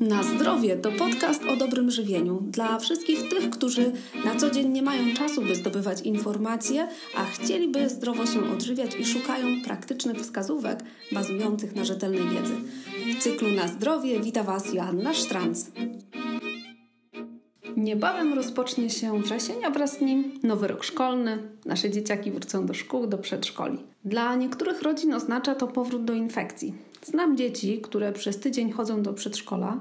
Na zdrowie to podcast o dobrym żywieniu dla wszystkich tych, którzy na co dzień nie mają czasu, by zdobywać informacje, a chcieliby zdrowo się odżywiać i szukają praktycznych wskazówek bazujących na rzetelnej wiedzy. W cyklu Na zdrowie wita Was Joanna Sztranc. Niebawem rozpocznie się wrzesień, a wraz z nim nowy rok szkolny. Nasze dzieciaki wrócą do szkół, do przedszkoli. Dla niektórych rodzin oznacza to powrót do infekcji. Znam dzieci, które przez tydzień chodzą do przedszkola,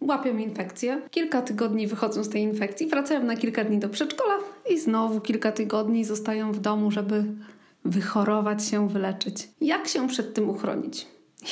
łapią infekcję, kilka tygodni wychodzą z tej infekcji, wracają na kilka dni do przedszkola i znowu kilka tygodni zostają w domu, żeby wychorować się, wyleczyć. Jak się przed tym uchronić?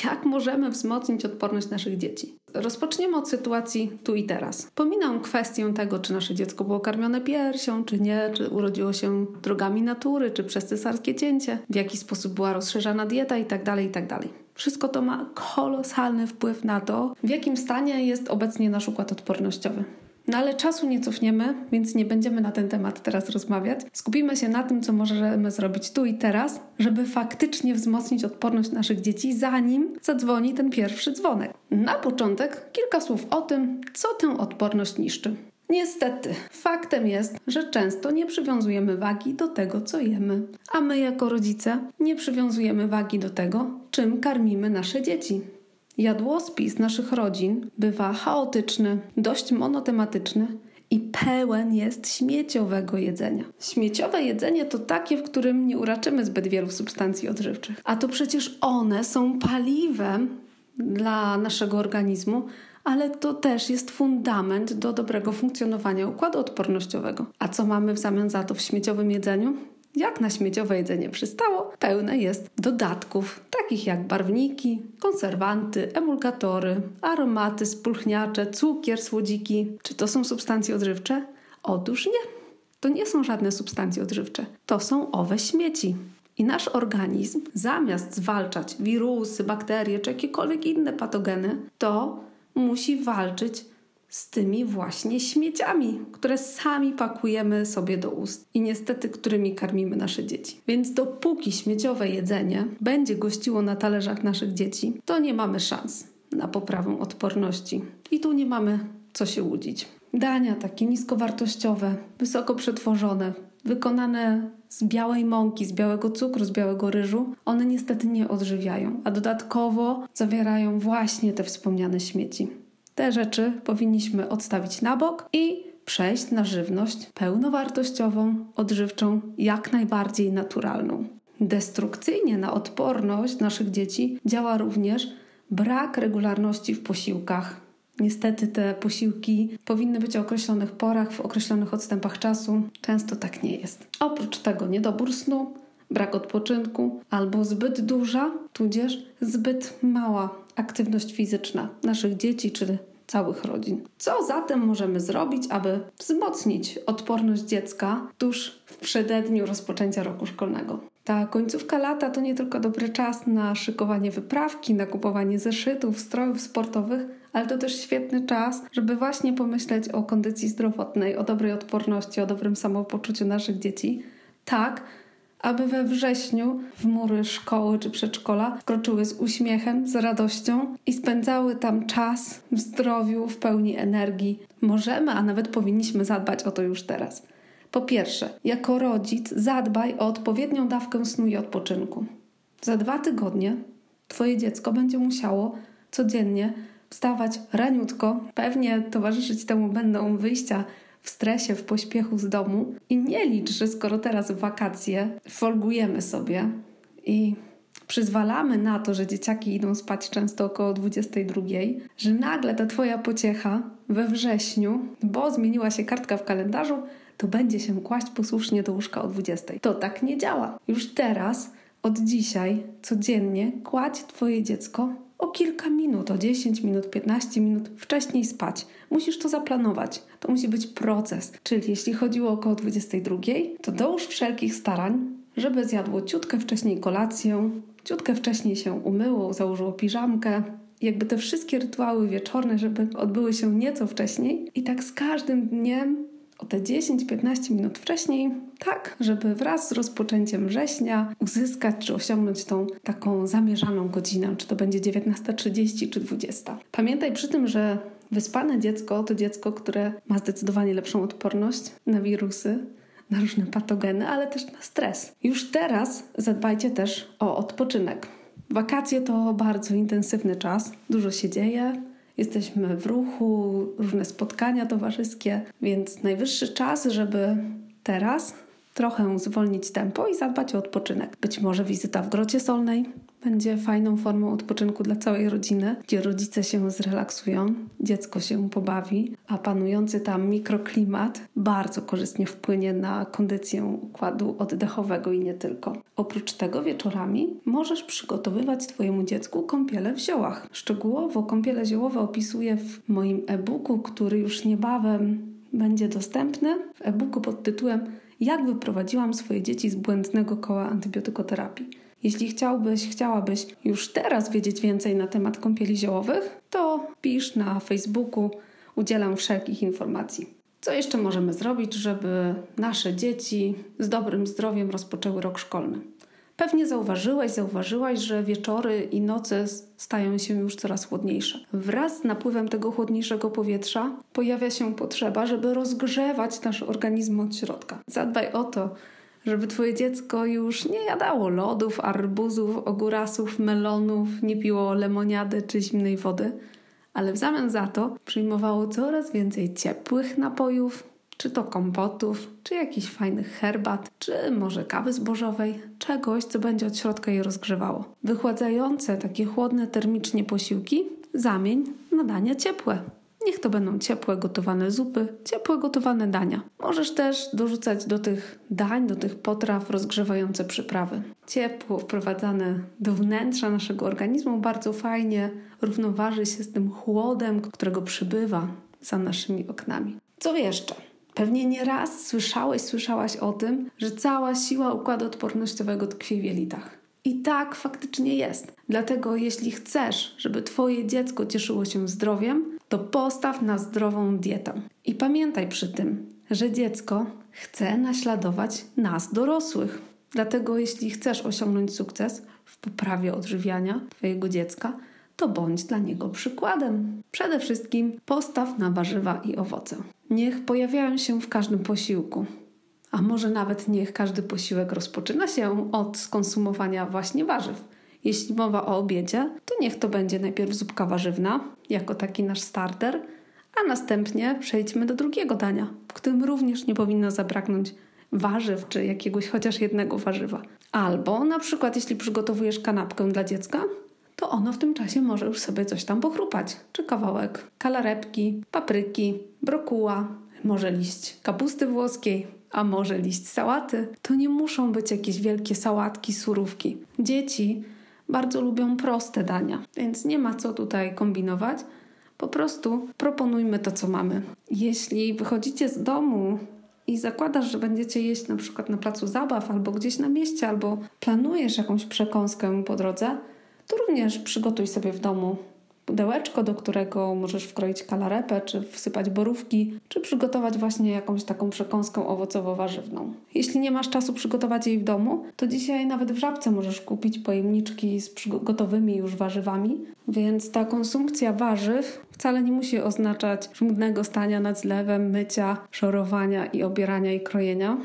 Jak możemy wzmocnić odporność naszych dzieci? Rozpoczniemy od sytuacji tu i teraz. Pominam kwestię tego, czy nasze dziecko było karmione piersią, czy nie, czy urodziło się drogami natury, czy przez cesarskie cięcie, w jaki sposób była rozszerzana dieta itd., tak itd. Tak Wszystko to ma kolosalny wpływ na to, w jakim stanie jest obecnie nasz układ odpornościowy. No ale czasu nie cofniemy, więc nie będziemy na ten temat teraz rozmawiać. Skupimy się na tym, co możemy zrobić tu i teraz, żeby faktycznie wzmocnić odporność naszych dzieci, zanim zadzwoni ten pierwszy dzwonek. Na początek kilka słów o tym, co tę odporność niszczy. Niestety, faktem jest, że często nie przywiązujemy wagi do tego, co jemy, a my jako rodzice nie przywiązujemy wagi do tego, czym karmimy nasze dzieci. Jadłospis naszych rodzin bywa chaotyczny, dość monotematyczny i pełen jest śmieciowego jedzenia. Śmieciowe jedzenie to takie, w którym nie uraczymy zbyt wielu substancji odżywczych, a to przecież one są paliwem dla naszego organizmu, ale to też jest fundament do dobrego funkcjonowania układu odpornościowego. A co mamy w zamian za to w śmieciowym jedzeniu? Jak na śmieciowe jedzenie przystało, pełne jest dodatków, takich jak barwniki, konserwanty, emulgatory, aromaty, spulchniacze, cukier, słodziki. Czy to są substancje odżywcze? Otóż nie. To nie są żadne substancje odżywcze. To są owe śmieci. I nasz organizm, zamiast zwalczać wirusy, bakterie czy jakiekolwiek inne patogeny, to musi walczyć z tymi właśnie śmieciami, które sami pakujemy sobie do ust i niestety którymi karmimy nasze dzieci. Więc dopóki śmieciowe jedzenie będzie gościło na talerzach naszych dzieci, to nie mamy szans na poprawę odporności. I tu nie mamy co się łudzić. Dania takie niskowartościowe, wysoko przetworzone, wykonane z białej mąki, z białego cukru, z białego ryżu, one niestety nie odżywiają, a dodatkowo zawierają właśnie te wspomniane śmieci. Te rzeczy powinniśmy odstawić na bok i przejść na żywność pełnowartościową, odżywczą, jak najbardziej naturalną. Destrukcyjnie na odporność naszych dzieci działa również brak regularności w posiłkach. Niestety te posiłki powinny być o określonych porach, w określonych odstępach czasu. Często tak nie jest. Oprócz tego niedobór snu, brak odpoczynku albo zbyt duża, tudzież zbyt mała aktywność fizyczna naszych dzieci czy całych rodzin. Co zatem możemy zrobić, aby wzmocnić odporność dziecka tuż w przededniu rozpoczęcia roku szkolnego? Ta końcówka lata to nie tylko dobry czas na szykowanie wyprawki, na kupowanie zeszytów, strojów sportowych, ale to też świetny czas, żeby właśnie pomyśleć o kondycji zdrowotnej, o dobrej odporności, o dobrym samopoczuciu naszych dzieci. Tak, aby we wrześniu w mury szkoły czy przedszkola wkroczyły z uśmiechem, z radością i spędzały tam czas w zdrowiu, w pełni energii. Możemy, a nawet powinniśmy zadbać o to już teraz. Po pierwsze, jako rodzic zadbaj o odpowiednią dawkę snu i odpoczynku. Za dwa tygodnie Twoje dziecko będzie musiało codziennie wstawać raniutko. Pewnie towarzyszyć temu będą wyjścia w stresie, w pośpiechu z domu i nie licz, że skoro teraz wakacje, folgujemy sobie i przyzwalamy na to, że dzieciaki idą spać często około 22, że nagle ta Twoja pociecha we wrześniu, bo zmieniła się kartka w kalendarzu, to będzie się kłaść posłusznie do łóżka o 20. To tak nie działa. Już teraz, od dzisiaj, codziennie kładź Twoje dziecko o kilka minut, o 10 minut, 15 minut wcześniej spać. Musisz to zaplanować. To musi być proces. Czyli jeśli chodziło około 22, to dołóż wszelkich starań, żeby zjadło ciutkę wcześniej kolację, ciutkę wcześniej się umyło, założyło piżamkę, jakby te wszystkie rytuały wieczorne, żeby odbyły się nieco wcześniej. I tak z każdym dniem o te 10-15 minut wcześniej, tak, żeby wraz z rozpoczęciem września uzyskać czy osiągnąć tą taką zamierzaną godzinę, czy to będzie 19.30 czy 20. Pamiętaj przy tym, że Wyspane dziecko to dziecko, które ma zdecydowanie lepszą odporność na wirusy, na różne patogeny, ale też na stres. Już teraz zadbajcie też o odpoczynek. Wakacje to bardzo intensywny czas, dużo się dzieje, jesteśmy w ruchu, różne spotkania towarzyskie, więc najwyższy czas, żeby teraz trochę zwolnić tempo i zadbać o odpoczynek. Być może wizyta w Grocie Solnej będzie fajną formą odpoczynku dla całej rodziny, gdzie rodzice się zrelaksują, dziecko się pobawi, a panujący tam mikroklimat bardzo korzystnie wpłynie na kondycję układu oddechowego i nie tylko. Oprócz tego wieczorami możesz przygotowywać Twojemu dziecku kąpiele w ziołach. Szczegółowo kąpiele ziołowe opisuję w moim e-booku, który już niebawem będzie dostępny w e-booku pod tytułem Jak wyprowadziłam swoje dzieci z błędnego koła antybiotykoterapii. Jeśli chciałbyś, chciałabyś już teraz wiedzieć więcej na temat kąpieli ziołowych, to pisz na Facebooku, udzielam wszelkich informacji. Co jeszcze możemy zrobić, żeby nasze dzieci z dobrym zdrowiem rozpoczęły rok szkolny? Pewnie zauważyłeś, zauważyłaś, że wieczory i noce stają się już coraz chłodniejsze. Wraz z napływem tego chłodniejszego powietrza pojawia się potrzeba, żeby rozgrzewać nasz organizm od środka. Zadbaj o to, żeby twoje dziecko już nie jadało lodów, arbuzów, ogórasów, melonów, nie piło lemoniady czy zimnej wody, ale w zamian za to przyjmowało coraz więcej ciepłych napojów, czy to kompotów, czy jakichś fajnych herbat, czy może kawy zbożowej, czegoś, co będzie od środka je rozgrzewało. Wychładzające takie chłodne termicznie posiłki zamień na dania ciepłe. Niech to będą ciepłe, gotowane zupy, ciepłe, gotowane dania. Możesz też dorzucać do tych dań, do tych potraw rozgrzewające przyprawy. Ciepło wprowadzane do wnętrza naszego organizmu bardzo fajnie równoważy się z tym chłodem, którego przybywa za naszymi oknami. Co jeszcze? Pewnie nie raz słyszałeś, słyszałaś o tym, że cała siła układu odpornościowego tkwi w jelitach. I tak faktycznie jest. Dlatego, jeśli chcesz, żeby Twoje dziecko cieszyło się zdrowiem, to postaw na zdrową dietę. I pamiętaj przy tym, że dziecko chce naśladować nas, dorosłych. Dlatego, jeśli chcesz osiągnąć sukces w poprawie odżywiania Twojego dziecka, to bądź dla niego przykładem. Przede wszystkim postaw na warzywa i owoce. Niech pojawiają się w każdym posiłku. A może nawet niech każdy posiłek rozpoczyna się od skonsumowania właśnie warzyw. Jeśli mowa o obiedzie, to niech to będzie najpierw zupka warzywna, jako taki nasz starter, a następnie przejdźmy do drugiego dania, w którym również nie powinno zabraknąć warzyw czy jakiegoś chociaż jednego warzywa. Albo na przykład, jeśli przygotowujesz kanapkę dla dziecka, to ono w tym czasie może już sobie coś tam pochrupać. Czy kawałek kalarepki, papryki, brokuła, może liść kapusty włoskiej, a może liść sałaty. To nie muszą być jakieś wielkie sałatki, surówki. Dzieci bardzo lubią proste dania, więc nie ma co tutaj kombinować. Po prostu proponujmy to, co mamy. Jeśli wychodzicie z domu i zakładasz, że będziecie jeść na przykład na placu zabaw albo gdzieś na mieście, albo planujesz jakąś przekąskę po drodze, to również przygotuj sobie w domu pudełeczko, do którego możesz wkroić kalarepę, czy wsypać borówki, czy przygotować właśnie jakąś taką przekąskę owocowo-warzywną. Jeśli nie masz czasu przygotować jej w domu, to dzisiaj nawet w żabce możesz kupić pojemniczki z gotowymi już warzywami, więc ta konsumpcja warzyw wcale nie musi oznaczać żmudnego stania nad zlewem, mycia, szorowania i obierania i krojenia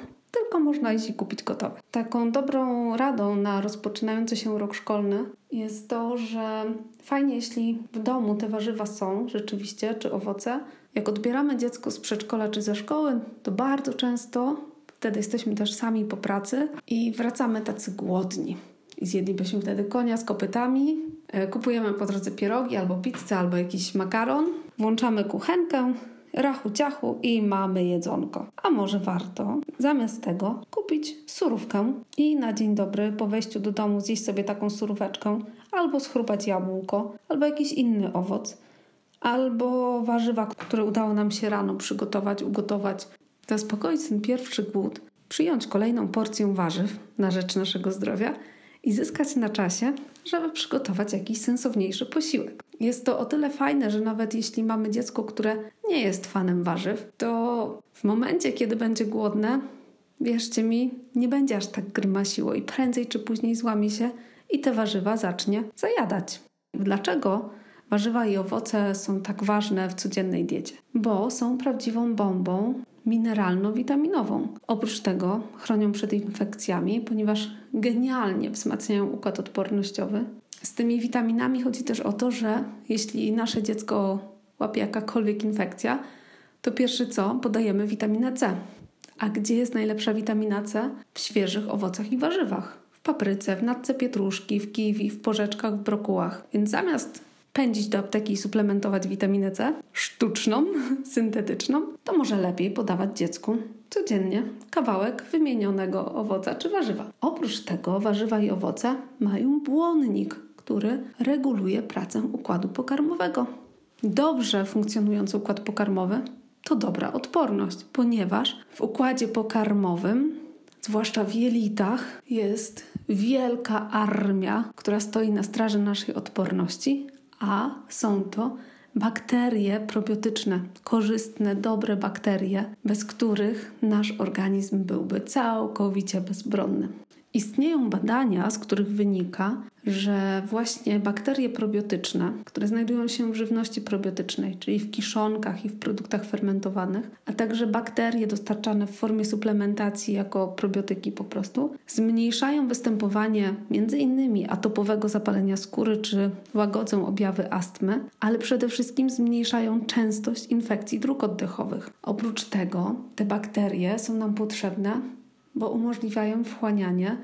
tylko można iść i kupić gotowe. Taką dobrą radą na rozpoczynający się rok szkolny jest to, że fajnie, jeśli w domu te warzywa są rzeczywiście, czy owoce. Jak odbieramy dziecko z przedszkola czy ze szkoły, to bardzo często wtedy jesteśmy też sami po pracy i wracamy tacy głodni. I zjedlibyśmy wtedy konia z kopytami, e, kupujemy po drodze pierogi albo pizzę, albo jakiś makaron, włączamy kuchenkę, rachu ciachu i mamy jedzonko. A może warto zamiast tego kupić surówkę i na dzień dobry po wejściu do domu zjeść sobie taką suróweczkę albo schrupać jabłko, albo jakiś inny owoc, albo warzywa, które udało nam się rano przygotować, ugotować. Zaspokoić ten pierwszy głód, przyjąć kolejną porcję warzyw na rzecz naszego zdrowia i zyskać na czasie, żeby przygotować jakiś sensowniejszy posiłek. Jest to o tyle fajne, że nawet jeśli mamy dziecko, które nie jest fanem warzyw, to w momencie, kiedy będzie głodne, wierzcie mi, nie będzie aż tak grymasiło i prędzej czy później złamie się i te warzywa zacznie zajadać. Dlaczego warzywa i owoce są tak ważne w codziennej diecie? Bo są prawdziwą bombą mineralno-witaminową. Oprócz tego chronią przed infekcjami, ponieważ genialnie wzmacniają układ odpornościowy. Z tymi witaminami chodzi też o to, że jeśli nasze dziecko łapie jakakolwiek infekcja, to pierwsze co podajemy witaminę C. A gdzie jest najlepsza witamina C? W świeżych owocach i warzywach. W papryce, w natce pietruszki, w kiwi, w porzeczkach, w brokułach. Więc zamiast pędzić do apteki i suplementować witaminę C, sztuczną, syntetyczną, to może lepiej podawać dziecku codziennie kawałek wymienionego owoca czy warzywa. Oprócz tego warzywa i owoce mają błonnik, który reguluje pracę układu pokarmowego. Dobrze funkcjonujący układ pokarmowy to dobra odporność, ponieważ w układzie pokarmowym, zwłaszcza w jelitach, jest wielka armia, która stoi na straży naszej odporności, a są to bakterie probiotyczne, korzystne, dobre bakterie, bez których nasz organizm byłby całkowicie bezbronny. Istnieją badania, z których wynika, że właśnie bakterie probiotyczne, które znajdują się w żywności probiotycznej, czyli w kiszonkach i w produktach fermentowanych, a także bakterie dostarczane w formie suplementacji jako probiotyki po prostu, zmniejszają występowanie m.in. atopowego zapalenia skóry czy łagodzą objawy astmy, ale przede wszystkim zmniejszają częstość infekcji dróg oddechowych. Oprócz tego te bakterie są nam potrzebne bo umożliwiają wchłanianie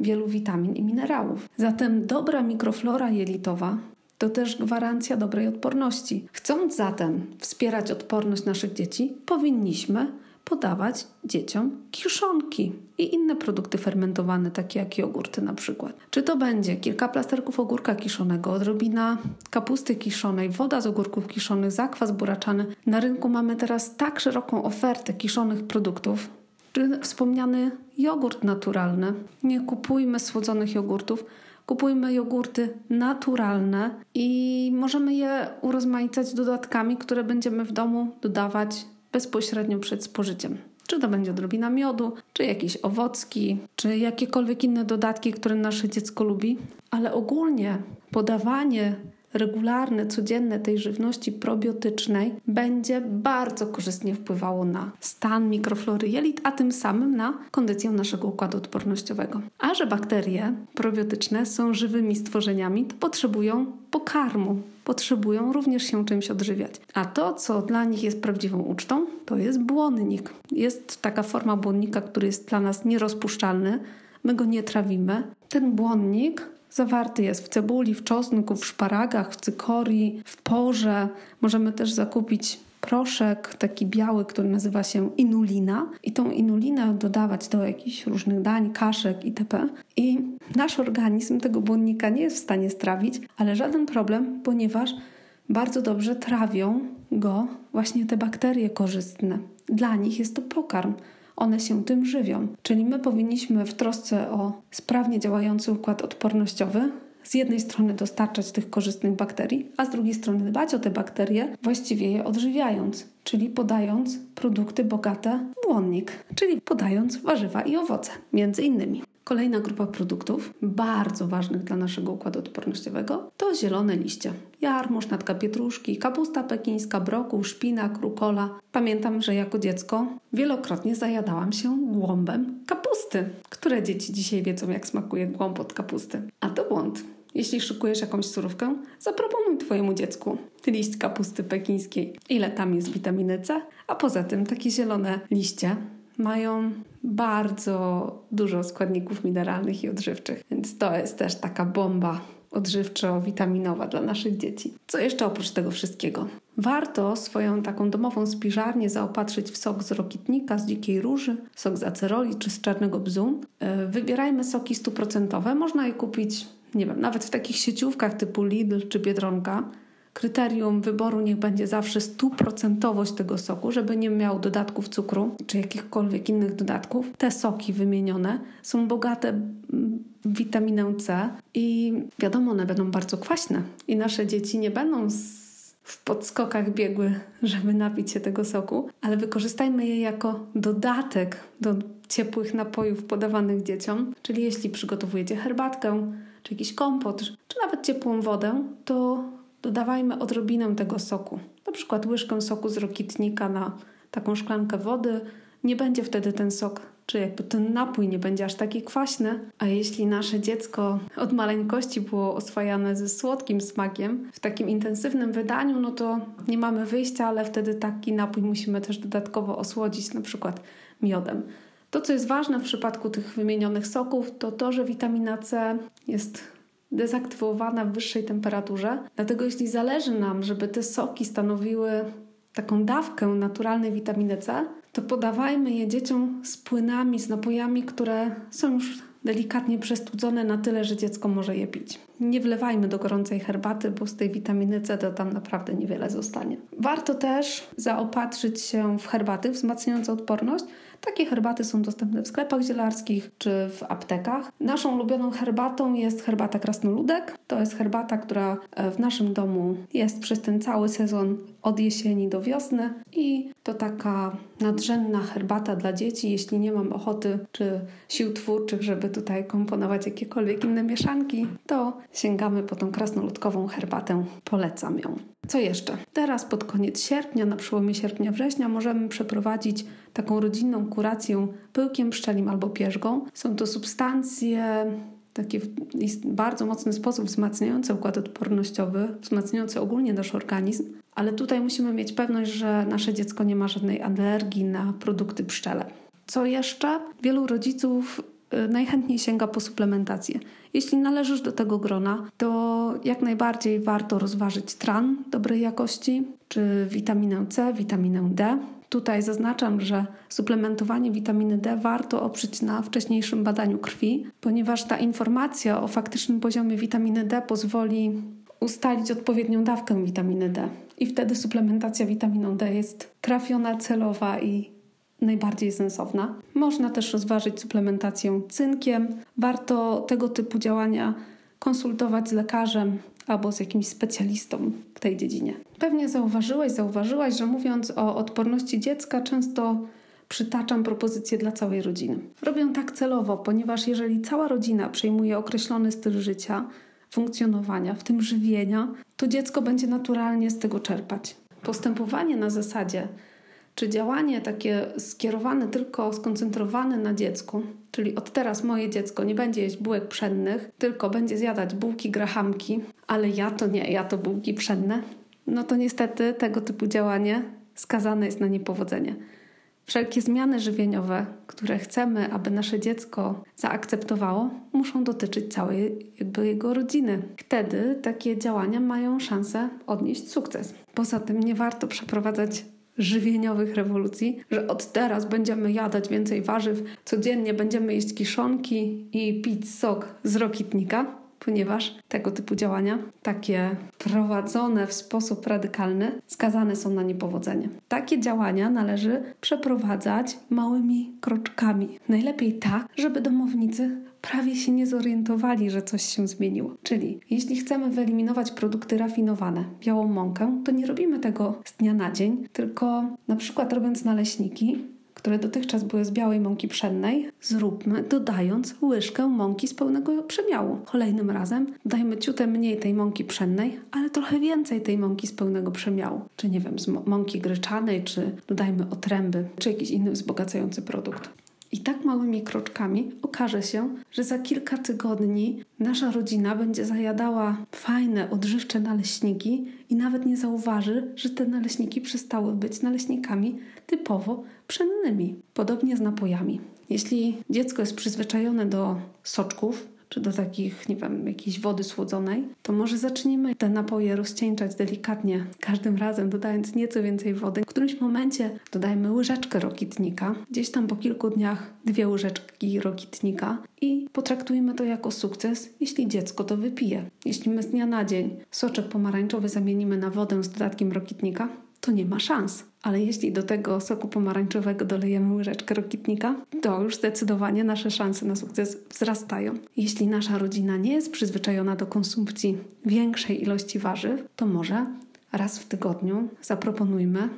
wielu witamin i minerałów. Zatem dobra mikroflora jelitowa to też gwarancja dobrej odporności. Chcąc zatem wspierać odporność naszych dzieci, powinniśmy podawać dzieciom kiszonki i inne produkty fermentowane, takie jak jogurty na przykład. Czy to będzie kilka plasterków ogórka kiszonego, odrobina kapusty kiszonej, woda z ogórków kiszonych, zakwas buraczany. Na rynku mamy teraz tak szeroką ofertę kiszonych produktów, czy wspomniany jogurt naturalny. Nie kupujmy słodzonych jogurtów, kupujmy jogurty naturalne i możemy je urozmaicać dodatkami, które będziemy w domu dodawać bezpośrednio przed spożyciem. Czy to będzie odrobina miodu, czy jakieś owocki, czy jakiekolwiek inne dodatki, które nasze dziecko lubi. Ale ogólnie podawanie regularne, codzienne tej żywności probiotycznej będzie bardzo korzystnie wpływało na stan mikroflory jelit, a tym samym na kondycję naszego układu odpornościowego. A że bakterie probiotyczne są żywymi stworzeniami, to potrzebują pokarmu, potrzebują również się czymś odżywiać. A to, co dla nich jest prawdziwą ucztą, to jest błonnik. Jest taka forma błonnika, który jest dla nas nierozpuszczalny. My go nie trawimy. Ten błonnik Zawarty jest w cebuli, w czosnku, w szparagach, w cykorii, w porze. Możemy też zakupić proszek taki biały, który nazywa się inulina i tą inulinę dodawać do jakichś różnych dań, kaszek itp. I nasz organizm tego błonnika nie jest w stanie strawić, ale żaden problem, ponieważ bardzo dobrze trawią go właśnie te bakterie korzystne. Dla nich jest to pokarm one się tym żywią. Czyli my powinniśmy w trosce o sprawnie działający układ odpornościowy z jednej strony dostarczać tych korzystnych bakterii, a z drugiej strony dbać o te bakterie, właściwie je odżywiając, czyli podając produkty bogate w błonnik, czyli podając warzywa i owoce, między innymi. Kolejna grupa produktów, bardzo ważnych dla naszego układu odpornościowego, to zielone liście. Jarmuż, natka pietruszki, kapusta pekińska, brokuł, szpinak, rukola. Pamiętam, że jako dziecko wielokrotnie zajadałam się głąbem kapusty. Które dzieci dzisiaj wiedzą, jak smakuje głąb od kapusty? A to błąd. Jeśli szykujesz jakąś surówkę, zaproponuj Twojemu dziecku liść kapusty pekińskiej. Ile tam jest witaminy C? A poza tym takie zielone liście mają bardzo dużo składników mineralnych i odżywczych, więc to jest też taka bomba odżywczo-witaminowa dla naszych dzieci. Co jeszcze oprócz tego wszystkiego? Warto swoją taką domową spiżarnię zaopatrzyć w sok z rokitnika, z dzikiej róży, sok z aceroli czy z czarnego bzu. E, wybierajmy soki stuprocentowe. Można je kupić, nie wiem, nawet w takich sieciówkach typu Lidl czy Biedronka kryterium wyboru niech będzie zawsze stuprocentowość tego soku, żeby nie miał dodatków cukru czy jakichkolwiek innych dodatków. Te soki wymienione są bogate w witaminę C i wiadomo, one będą bardzo kwaśne i nasze dzieci nie będą w podskokach biegły, żeby napić się tego soku, ale wykorzystajmy je jako dodatek do ciepłych napojów podawanych dzieciom. Czyli jeśli przygotowujecie herbatkę, czy jakiś kompot, czy nawet ciepłą wodę, to dodawajmy odrobinę tego soku. Na przykład łyżkę soku z rokitnika na taką szklankę wody. Nie będzie wtedy ten sok, czy jakby ten napój nie będzie aż taki kwaśny. A jeśli nasze dziecko od maleńkości było oswajane ze słodkim smakiem w takim intensywnym wydaniu, no to nie mamy wyjścia, ale wtedy taki napój musimy też dodatkowo osłodzić, na przykład miodem. To, co jest ważne w przypadku tych wymienionych soków, to to, że witamina C jest dezaktywowana w wyższej temperaturze. Dlatego, jeśli zależy nam, żeby te soki stanowiły taką dawkę naturalnej witaminy C, to podawajmy je dzieciom z płynami, z napojami, które są już delikatnie przestudzone na tyle, że dziecko może je pić. Nie wlewajmy do gorącej herbaty, bo z tej witaminy C to tam naprawdę niewiele zostanie. Warto też zaopatrzyć się w herbaty wzmacniające odporność, takie herbaty są dostępne w sklepach zielarskich czy w aptekach. Naszą ulubioną herbatą jest herbata krasnoludek. To jest herbata, która e, w naszym domu jest przez ten cały sezon od jesieni do wiosny i to taka nadrzędna herbata dla dzieci. Jeśli nie mam ochoty czy sił twórczych, żeby tutaj komponować jakiekolwiek inne mieszanki, to sięgamy po tą krasnoludkową herbatę. Polecam ją. Co jeszcze? Teraz pod koniec sierpnia, na przełomie sierpnia-września możemy przeprowadzić taką rodzinną kurację pyłkiem pszczelim albo pierzgą. Są to substancje takie w bardzo mocny sposób wzmacniające układ odpornościowy, wzmacniające ogólnie nasz organizm, ale tutaj musimy mieć pewność, że nasze dziecko nie ma żadnej alergii na produkty pszczele. Co jeszcze? Wielu rodziców najchętniej sięga po suplementację. Jeśli należysz do tego grona, to jak najbardziej warto rozważyć tran dobrej jakości, czy witaminę C, witaminę D. Tutaj zaznaczam, że suplementowanie witaminy D warto oprzeć na wcześniejszym badaniu krwi, ponieważ ta informacja o faktycznym poziomie witaminy D pozwoli ustalić odpowiednią dawkę witaminy D. I wtedy suplementacja witaminą D jest trafiona, celowa i najbardziej sensowna. Można też rozważyć suplementację cynkiem. Warto tego typu działania konsultować z lekarzem albo z jakimś specjalistą w tej dziedzinie. Pewnie zauważyłeś, zauważyłaś, że mówiąc o odporności dziecka, często przytaczam propozycje dla całej rodziny. Robię tak celowo, ponieważ jeżeli cała rodzina przejmuje określony styl życia, funkcjonowania, w tym żywienia, to dziecko będzie naturalnie z tego czerpać. Postępowanie na zasadzie, czy działanie takie skierowane tylko, skoncentrowane na dziecku, czyli od teraz moje dziecko nie będzie jeść bułek pszennych, tylko będzie zjadać bułki grahamki, ale ja to nie, ja to bułki pszenne, no to niestety tego typu działanie skazane jest na niepowodzenie. Wszelkie zmiany żywieniowe, które chcemy, aby nasze dziecko zaakceptowało, muszą dotyczyć całej jakby jego rodziny. Wtedy takie działania mają szansę odnieść sukces. Poza tym nie warto przeprowadzać żywieniowych rewolucji, że od teraz będziemy jadać więcej warzyw, codziennie będziemy jeść kiszonki i pić sok z rokitnika, ponieważ tego typu działania, takie prowadzone w sposób radykalny, skazane są na niepowodzenie. Takie działania należy przeprowadzać małymi kroczkami. Najlepiej tak, żeby domownicy prawie się nie zorientowali, że coś się zmieniło. Czyli jeśli chcemy wyeliminować produkty rafinowane, białą mąkę, to nie robimy tego z dnia na dzień, tylko na przykład robiąc naleśniki, które dotychczas były z białej mąki pszennej, zróbmy dodając łyżkę mąki z pełnego przemiału. Kolejnym razem dajmy ciutę mniej tej mąki pszennej, ale trochę więcej tej mąki z pełnego przemiału. Czy nie wiem, z mąki gryczanej, czy dodajmy otręby, czy jakiś inny wzbogacający produkt. I tak małymi kroczkami okaże się, że za kilka tygodni nasza rodzina będzie zajadała fajne, odżywcze naleśniki i nawet nie zauważy, że te naleśniki przestały być naleśnikami typowo pszennymi. Podobnie z napojami. Jeśli dziecko jest przyzwyczajone do soczków, czy do takich, nie wiem, jakiejś wody słodzonej, to może zacznijmy te napoje rozcieńczać delikatnie, każdym razem dodając nieco więcej wody. W którymś momencie dodajmy łyżeczkę rokitnika, gdzieś tam po kilku dniach dwie łyżeczki rokitnika i potraktujmy to jako sukces, jeśli dziecko to wypije. Jeśli my z dnia na dzień soczek pomarańczowy zamienimy na wodę z dodatkiem rokitnika, to nie ma szans. Ale jeśli do tego soku pomarańczowego dolejemy łyżeczkę rokitnika, to już zdecydowanie nasze szanse na sukces wzrastają. Jeśli nasza rodzina nie jest przyzwyczajona do konsumpcji większej ilości warzyw, to może raz w tygodniu zaproponujmy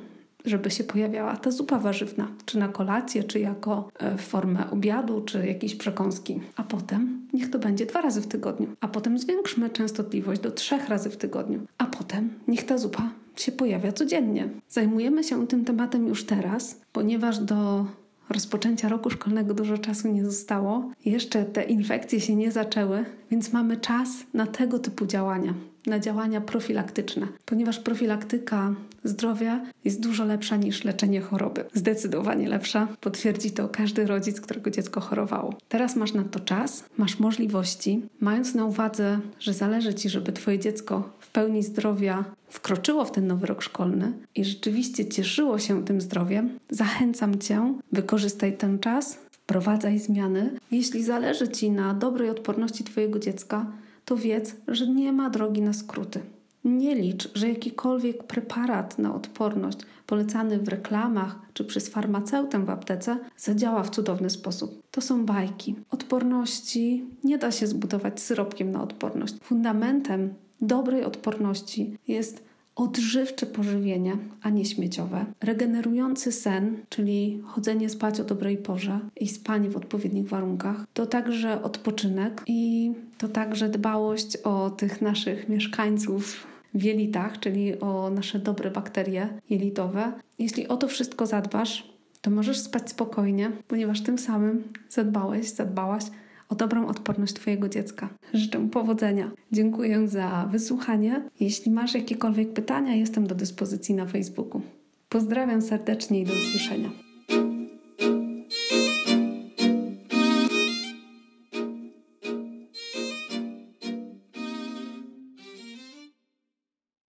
żeby się pojawiała ta zupa warzywna, czy na kolację, czy jako e, formę obiadu, czy jakiejś przekąski. A potem niech to będzie dwa razy w tygodniu. A potem zwiększmy częstotliwość do trzech razy w tygodniu. A potem niech ta zupa się pojawia codziennie. Zajmujemy się tym tematem już teraz, ponieważ do rozpoczęcia roku szkolnego dużo czasu nie zostało. Jeszcze te infekcje się nie zaczęły, więc mamy czas na tego typu działania na działania profilaktyczne, ponieważ profilaktyka zdrowia jest dużo lepsza niż leczenie choroby. Zdecydowanie lepsza. Potwierdzi to każdy rodzic, którego dziecko chorowało. Teraz masz na to czas, masz możliwości, mając na uwadze, że zależy ci, żeby twoje dziecko w pełni zdrowia wkroczyło w ten nowy rok szkolny i rzeczywiście cieszyło się tym zdrowiem, zachęcam cię, wykorzystaj ten czas, wprowadzaj zmiany. Jeśli zależy ci na dobrej odporności twojego dziecka, to wiedz, że nie ma drogi na skróty. Nie licz, że jakikolwiek preparat na odporność polecany w reklamach czy przez farmaceutę w aptece zadziała w cudowny sposób. To są bajki. Odporności nie da się zbudować syropkiem na odporność. Fundamentem dobrej odporności jest odżywcze pożywienie, a nie śmieciowe, regenerujący sen, czyli chodzenie spać o dobrej porze i spanie w odpowiednich warunkach, to także odpoczynek i to także dbałość o tych naszych mieszkańców w jelitach, czyli o nasze dobre bakterie jelitowe. Jeśli o to wszystko zadbasz, to możesz spać spokojnie, ponieważ tym samym zadbałeś, zadbałaś o dobrą odporność Twojego dziecka. Życzę powodzenia. Dziękuję za wysłuchanie. Jeśli masz jakiekolwiek pytania, jestem do dyspozycji na Facebooku. Pozdrawiam serdecznie i do usłyszenia.